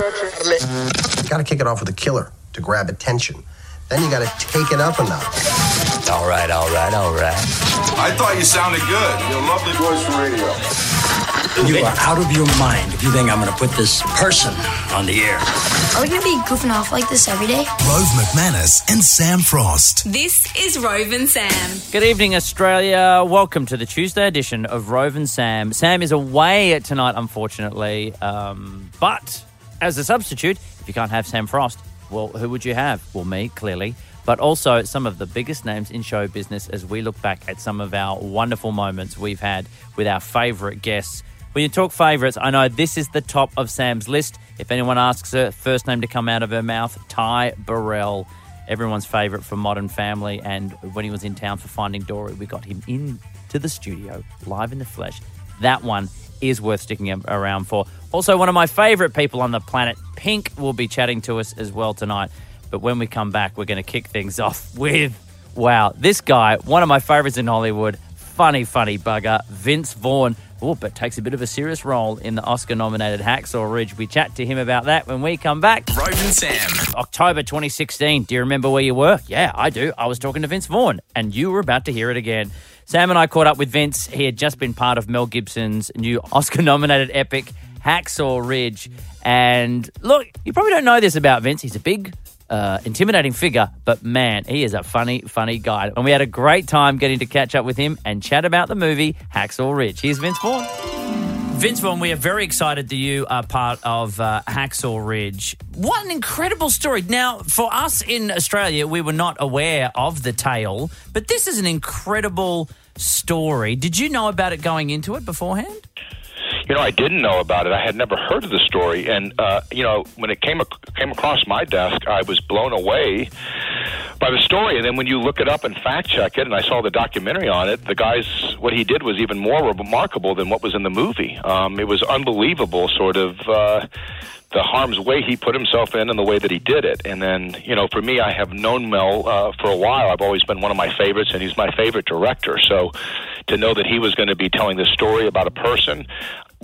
You gotta kick it off with a killer to grab attention. Then you gotta take it up a notch. All right, all right, all right. I thought you sounded good. You're a lovely voice for radio. You are out of your mind if you think I'm going to put this person on the air. Are we gonna be goofing off like this every day? Rove McManus and Sam Frost. This is Rove and Sam. Good evening, Australia. Welcome to the Tuesday edition of Rove and Sam. Sam is away tonight, unfortunately, um, but as a substitute, if you can't have Sam Frost, well, who would you have? Well, me, clearly. But also some of the biggest names in show business as we look back at some of our wonderful moments we've had with our favourite guests. When you talk favourites, I know this is the top of Sam's list. If anyone asks her, first name to come out of her mouth, Ty Burrell, everyone's favourite from Modern Family. And when he was in town for Finding Dory, we got him into the studio, live in the flesh. That one is worth sticking around for. Also, one of my favourite people on the planet, Pink, will be chatting to us as well tonight. But when we come back, we're going to kick things off with, wow, this guy, one of my favourites in Hollywood, funny, funny bugger, Vince Vaughn. Oh, but takes a bit of a serious role in the Oscar nominated Hacksaw Ridge. We chat to him about that when we come back. Rove Sam. October 2016. Do you remember where you were? Yeah, I do. I was talking to Vince Vaughn, and you were about to hear it again. Sam and I caught up with Vince. He had just been part of Mel Gibson's new Oscar nominated epic, Hacksaw Ridge. And look, you probably don't know this about Vince. He's a big, uh, intimidating figure, but man, he is a funny, funny guy. And we had a great time getting to catch up with him and chat about the movie Hacksaw Ridge. Here's Vince Vaughn. Vince Vaughn, we are very excited that you are part of uh, Hacksaw Ridge. What an incredible story. Now, for us in Australia, we were not aware of the tale, but this is an incredible story. Did you know about it going into it beforehand? You know, I didn't know about it. I had never heard of the story, and uh, you know, when it came ac- came across my desk, I was blown away by the story. And then when you look it up and fact check it, and I saw the documentary on it, the guy's what he did was even more remarkable than what was in the movie. Um, it was unbelievable, sort of. Uh, the harm's way he put himself in and the way that he did it. And then, you know, for me, I have known Mel uh, for a while. I've always been one of my favorites, and he's my favorite director. So to know that he was going to be telling this story about a person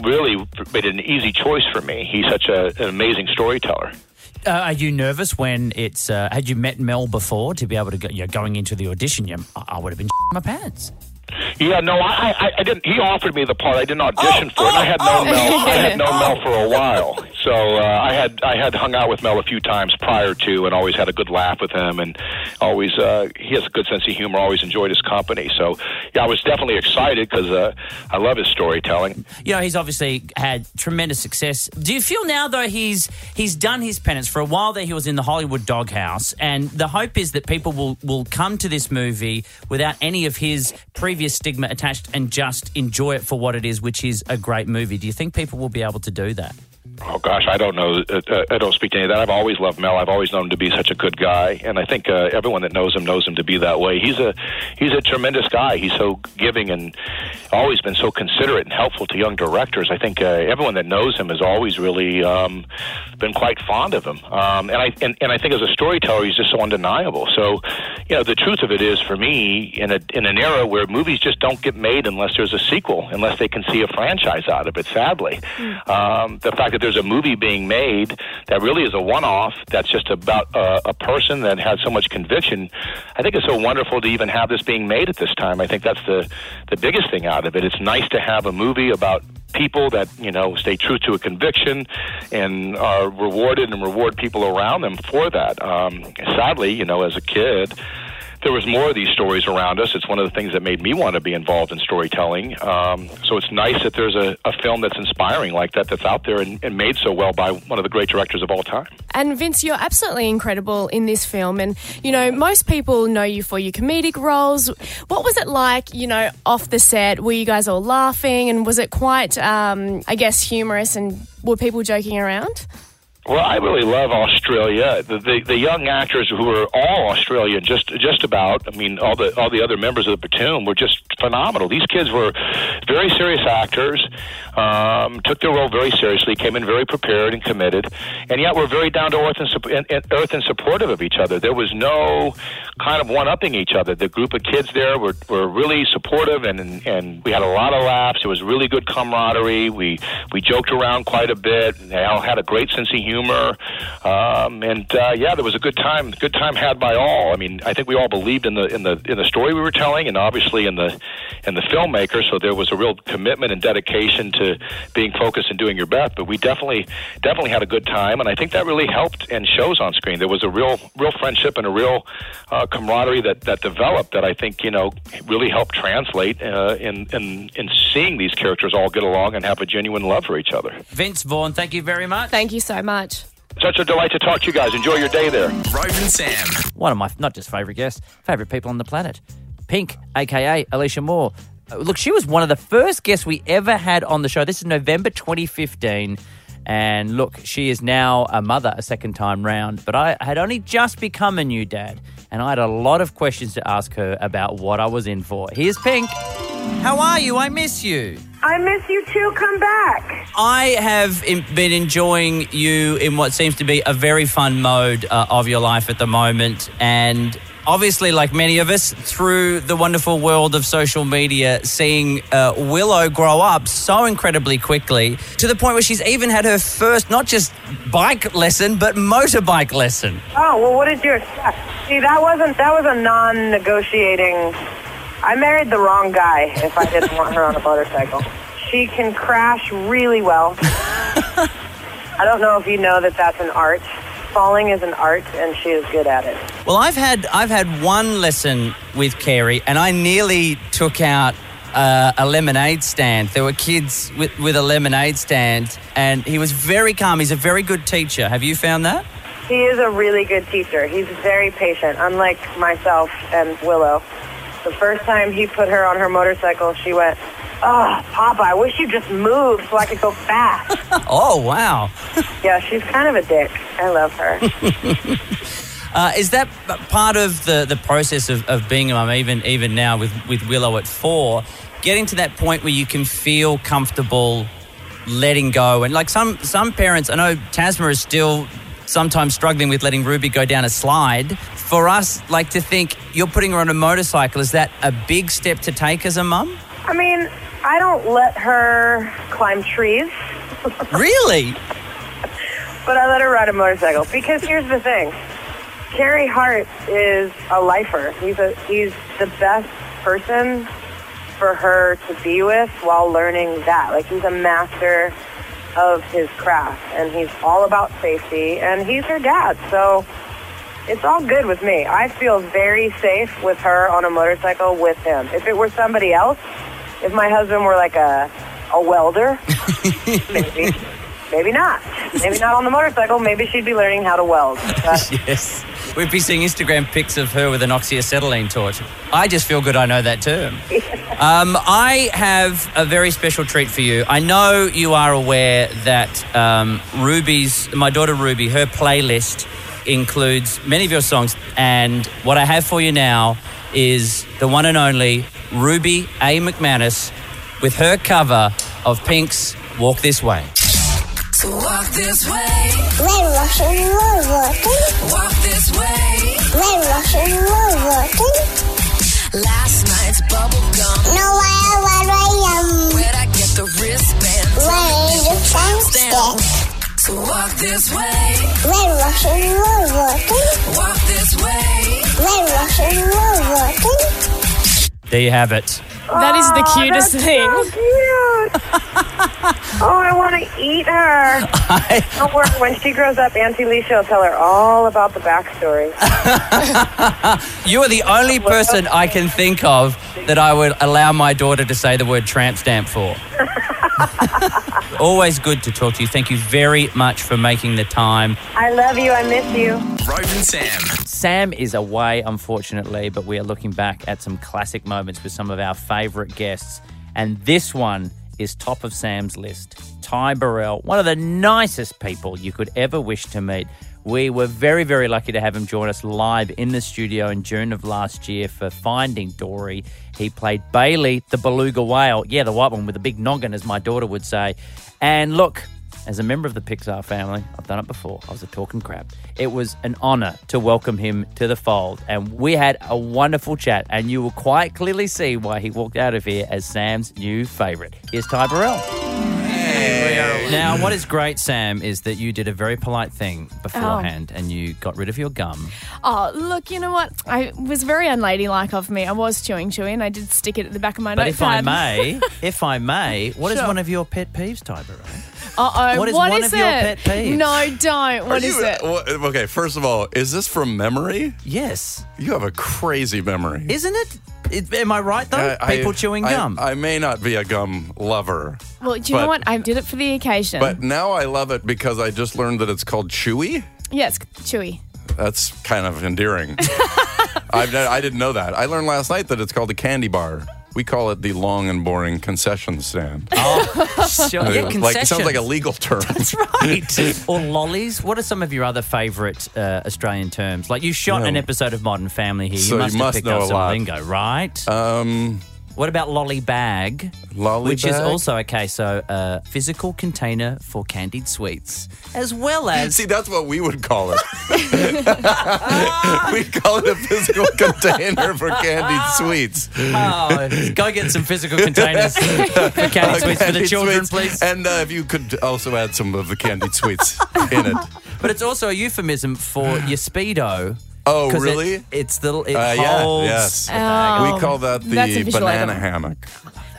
really made it an easy choice for me. He's such a, an amazing storyteller. Uh, are you nervous when it's? Uh, had you met Mel before to be able to go? You know, going into the audition, you, I I would have been my pants. Yeah, no, I, I, I didn't. He offered me the part. I didn't audition for it. And I had known Mel. I had known Mel for a while, so uh, I had I had hung out with Mel a few times prior to, and always had a good laugh with him, and always uh, he has a good sense of humor. Always enjoyed his company. So yeah, I was definitely excited because uh, I love his storytelling. You know, he's obviously had tremendous success. Do you feel now though he's he's done his penance for a while? There, he was in the Hollywood doghouse, and the hope is that people will will come to this movie without any of his previous stigma attached and just enjoy it for what it is, which is a great movie. Do you think people will be able to do that? Oh gosh, I don't know. Uh, I don't speak to any of that. I've always loved Mel. I've always known him to be such a good guy, and I think uh, everyone that knows him knows him to be that way. He's a he's a tremendous guy. He's so giving and always been so considerate and helpful to young directors. I think uh, everyone that knows him has always really um, been quite fond of him. Um, and I and, and I think as a storyteller, he's just so undeniable. So, you know, the truth of it is, for me, in a in an era where movies just don't get made unless there's a sequel, unless they can see a franchise out of it. Sadly, um, the fact that there's a movie being made that really is a one-off, that's just about uh, a person that has so much conviction. I think it's so wonderful to even have this being made at this time. I think that's the the biggest thing out of it. It's nice to have a movie about people that you know stay true to a conviction and are rewarded and reward people around them for that. Um, sadly, you know, as a kid. There was more of these stories around us. It's one of the things that made me want to be involved in storytelling. Um, so it's nice that there's a, a film that's inspiring like that that's out there and, and made so well by one of the great directors of all time. And Vince, you're absolutely incredible in this film. And, you know, most people know you for your comedic roles. What was it like, you know, off the set? Were you guys all laughing? And was it quite, um, I guess, humorous? And were people joking around? Well, I really love Australia. The, the the young actors who were all Australian, just just about. I mean, all the all the other members of the platoon were just phenomenal. These kids were very serious actors. Um, took their role very seriously. Came in very prepared and committed, and yet were very down to earth and, and, and earth and supportive of each other. There was no kind of one upping each other. The group of kids there were were really supportive, and and we had a lot of laughs. It was really good camaraderie. We we joked around quite a bit. They all had a great sense of humor humor, um, and uh, yeah, there was a good time. Good time had by all. I mean, I think we all believed in the in the in the story we were telling, and obviously in the in the filmmaker. So there was a real commitment and dedication to being focused and doing your best. But we definitely definitely had a good time, and I think that really helped and shows on screen. There was a real real friendship and a real uh, camaraderie that that developed that I think you know really helped translate uh, in in in seeing these characters all get along and have a genuine love for each other. Vince Vaughn, thank you very much. Thank you so much. Such a delight to talk to you guys. Enjoy your day there. Roven Sam. One of my not just favourite guests, favourite people on the planet. Pink, aka Alicia Moore. Uh, Look, she was one of the first guests we ever had on the show. This is November 2015. And look, she is now a mother a second time round. But I had only just become a new dad. And I had a lot of questions to ask her about what I was in for. Here's Pink. How are you? I miss you. I miss you too. Come back. I have in, been enjoying you in what seems to be a very fun mode uh, of your life at the moment. And obviously, like many of us, through the wonderful world of social media, seeing uh, Willow grow up so incredibly quickly to the point where she's even had her first, not just bike lesson, but motorbike lesson. Oh well, what did you expect? See, that wasn't that was a non-negotiating. I married the wrong guy if I didn't want her on a motorcycle. She can crash really well. I don't know if you know that that's an art. Falling is an art, and she is good at it. Well, I've had I've had one lesson with Carey, and I nearly took out uh, a lemonade stand. There were kids with, with a lemonade stand, and he was very calm. He's a very good teacher. Have you found that? He is a really good teacher. He's very patient, unlike myself and Willow. The first time he put her on her motorcycle, she went, Oh, Papa, I wish you just moved so I could go fast. Oh wow! yeah, she's kind of a dick. I love her. Uh, is that part of the, the process of, of being a mum? Even even now with with Willow at four, getting to that point where you can feel comfortable letting go, and like some some parents, I know Tasma is still sometimes struggling with letting Ruby go down a slide. For us, like to think you're putting her on a motorcycle, is that a big step to take as a mum? I mean, I don't let her climb trees, Really? but I let her ride a motorcycle because here's the thing. Carey Hart is a lifer. He's a he's the best person for her to be with while learning that. Like he's a master of his craft and he's all about safety and he's her dad. So it's all good with me. I feel very safe with her on a motorcycle with him. If it were somebody else, if my husband were like a a welder, maybe maybe not. Maybe not on the motorcycle. Maybe she'd be learning how to weld. But Yes. We'd be seeing Instagram pics of her with an oxyacetylene torch. I just feel good I know that term. Um, I have a very special treat for you. I know you are aware that um, Ruby's, my daughter Ruby, her playlist includes many of your songs. And what I have for you now is the one and only Ruby A. McManus with her cover of Pink's Walk This Way. So walk this way, Red Russian road walking. walk this way. Red Russian road walking. Last night's bubble gum. No where where I am. Where'd I get the wristband? Where is the fence Stand. Stick? So walk this way, Red Russian road walking. walk this way. Red Russian road walking. There you have it. That is the Aw, cutest that's thing. So cute. oh, I want to eat her. I... Don't worry. When she grows up, Auntie Leisha will tell her all about the backstory. You are the only person I can think of that I would allow my daughter to say the word tramp stamp for. Always good to talk to you. Thank you very much for making the time. I love you. I miss you. Roven Sam. Sam is away, unfortunately, but we are looking back at some classic moments with some of our favourite guests. And this one is top of Sam's list. Ty Burrell, one of the nicest people you could ever wish to meet. We were very, very lucky to have him join us live in the studio in June of last year for Finding Dory. He played Bailey, the beluga whale. Yeah, the white one with the big noggin, as my daughter would say. And look, as a member of the Pixar family, I've done it before. I was a talking crab. It was an honor to welcome him to the fold, and we had a wonderful chat. And you will quite clearly see why he walked out of here as Sam's new favorite. Here's Ty Burrell. Hey, we are Now, what is great, Sam, is that you did a very polite thing beforehand oh. and you got rid of your gum. Oh, look, you know what? I was very unladylike of me. I was chewing, chewing. I did stick it at the back of my nose. But if I notepad. may, if I may, what is Sure. one of your pet peeves, Ty Burrell? Uh oh. What is what one is of your it? pet peeves? No, don't. What Are is you- it? wha- Okay, first of all, is this from memory? Yes. You have a crazy memory. Isn't it? it am I right, though? I- People I- chewing I- gum. I, may not be a gum lover, Well, do you know but- what? I did it for the occasion. but now I love it because I just learned that it's called chewy. yeah, it's chewy. That's kind of endearing. I've, I didn't know that. I learned last night that it's called a candy bar. We call it the long and boring concession stand. oh, sure. Yeah, like it sounds like a legal term. That's right. or lollies. What are some of your other favourite uh, Australian terms? Like you shot an episode of Modern Family here. So you you must have must picked know up some lot. lingo, right? Um, what about lolly bag? lolly Which is also okay. So, uh, physical container for candied sweets, as well as See, that's what we would call it. we call it a physical container for candied sweets. oh, go get some physical containers for candied sweets for the children, sweets. please. And uh, if you could also add some of the candied sweets in it. But it's also a euphemism for your speedo. Oh, 'cause it- really? it's the it Uh, yeah, holds. yes. Oh, we call that the banana item. hammock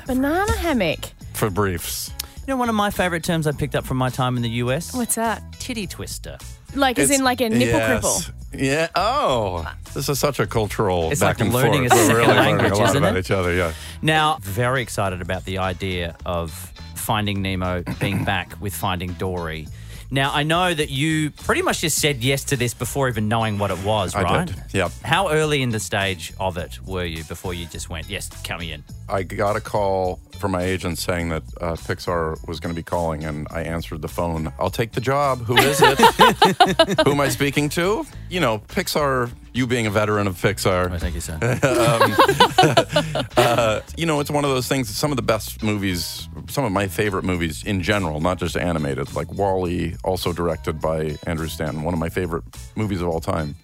Banana hammock. for briefs. You know, one of my favourite terms I picked up from my time in the US? What's that? Titty twister. Like, as in like a nipple yes. cripple. Yeah. Oh, this is such a cultural It's back like and learning forth. a We're second really learning language, a lot isn't about it? each other. Yeah. Now, very excited about the idea of Finding Nemo being back with Finding Dory. Now, I know that you pretty much just said yes to this before even knowing what it was, I right? did. Yep. How early in the stage of it were you before you just went, yes, come in? I got a call from my agent saying that uh, Pixar was going to be calling, and I answered the phone. I'll take the job. Who is it? Who am I speaking to? You know, Pixar. You being a veteran of Pixar, Oh, thank you, sir. uh, you know, it's one of those things. Some of the best movies, some of my favorite movies in general, not just animated, like WALL-E, also directed by Andrew Stanton, one of my favorite movies of all time.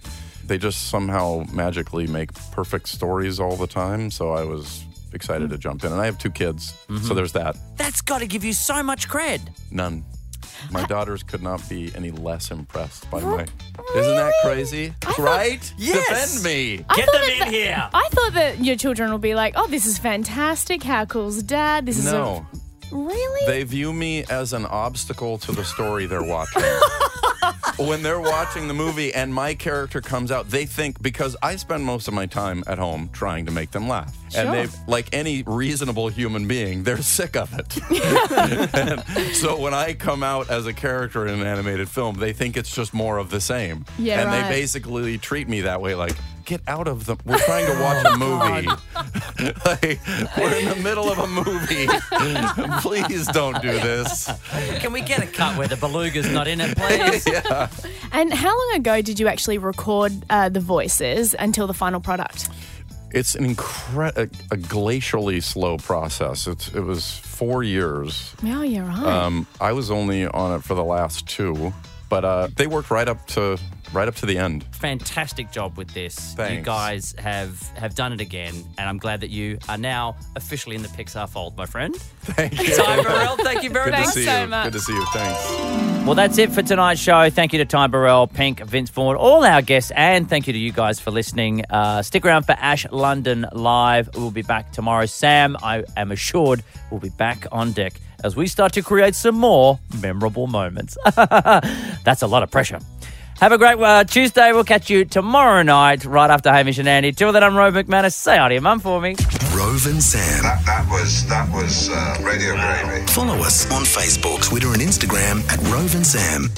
They just somehow magically make perfect stories all the time. So I was excited to jump in, and I have two kids, so there's that. That's got to give you so much cred. None. My daughters could not be any less impressed by my. Isn't that crazy? right? Yes. Defend me. I Get thought them that- in here. I thought that your children will be like, oh, this is fantastic. How cool's dad? This is No. a. Really? They view me as an obstacle to the story they're watching. when they're watching the movie and my character comes out, they think because I spend most of my time at home trying to make them laugh. And Sure. they like any reasonable human being, they're sick of it. And so when I come out as a character in an animated film, they think it's just more of the same. Yeah, and right. they basically treat me that way like Get out of the. We're trying to watch a movie. like, we're in the middle of a movie. Please don't do this. Can we get a cut where the beluga's not in it, please? yeah. And how long ago did you actually record uh, the voices until the final product? It's an incre- a, a glacially slow process. It's, it was four years. Oh, you're right. Um, I was only on it for the last two, but uh, they worked right up to right up to the end. Fantastic job with this. You guys have have done it again, and I'm glad that you are now officially in the Pixar fold, my friend. Thank you. Ty Burrell, thank you very Good much. to see you. Good to see you. Thanks. Well, that's it for tonight's show. Thank you to Ty Burrell, Pink, Vince Vaughn, all our guests, and thank you to you guys for listening. Uh, stick around for Ash London Live. We'll be back tomorrow. Sam, I am assured, will be back on deck as we start to create some more memorable moments. that's a lot of pressure. Have a great uh, Tuesday. We'll catch you tomorrow night, right after Hamish and Andy. Till then, I'm Rove McManus. Say hi to your mum for me. Rove and Sam. That, that was that was uh, radio gravy. Follow us on Facebook, Twitter, and Instagram at Rove and Sam.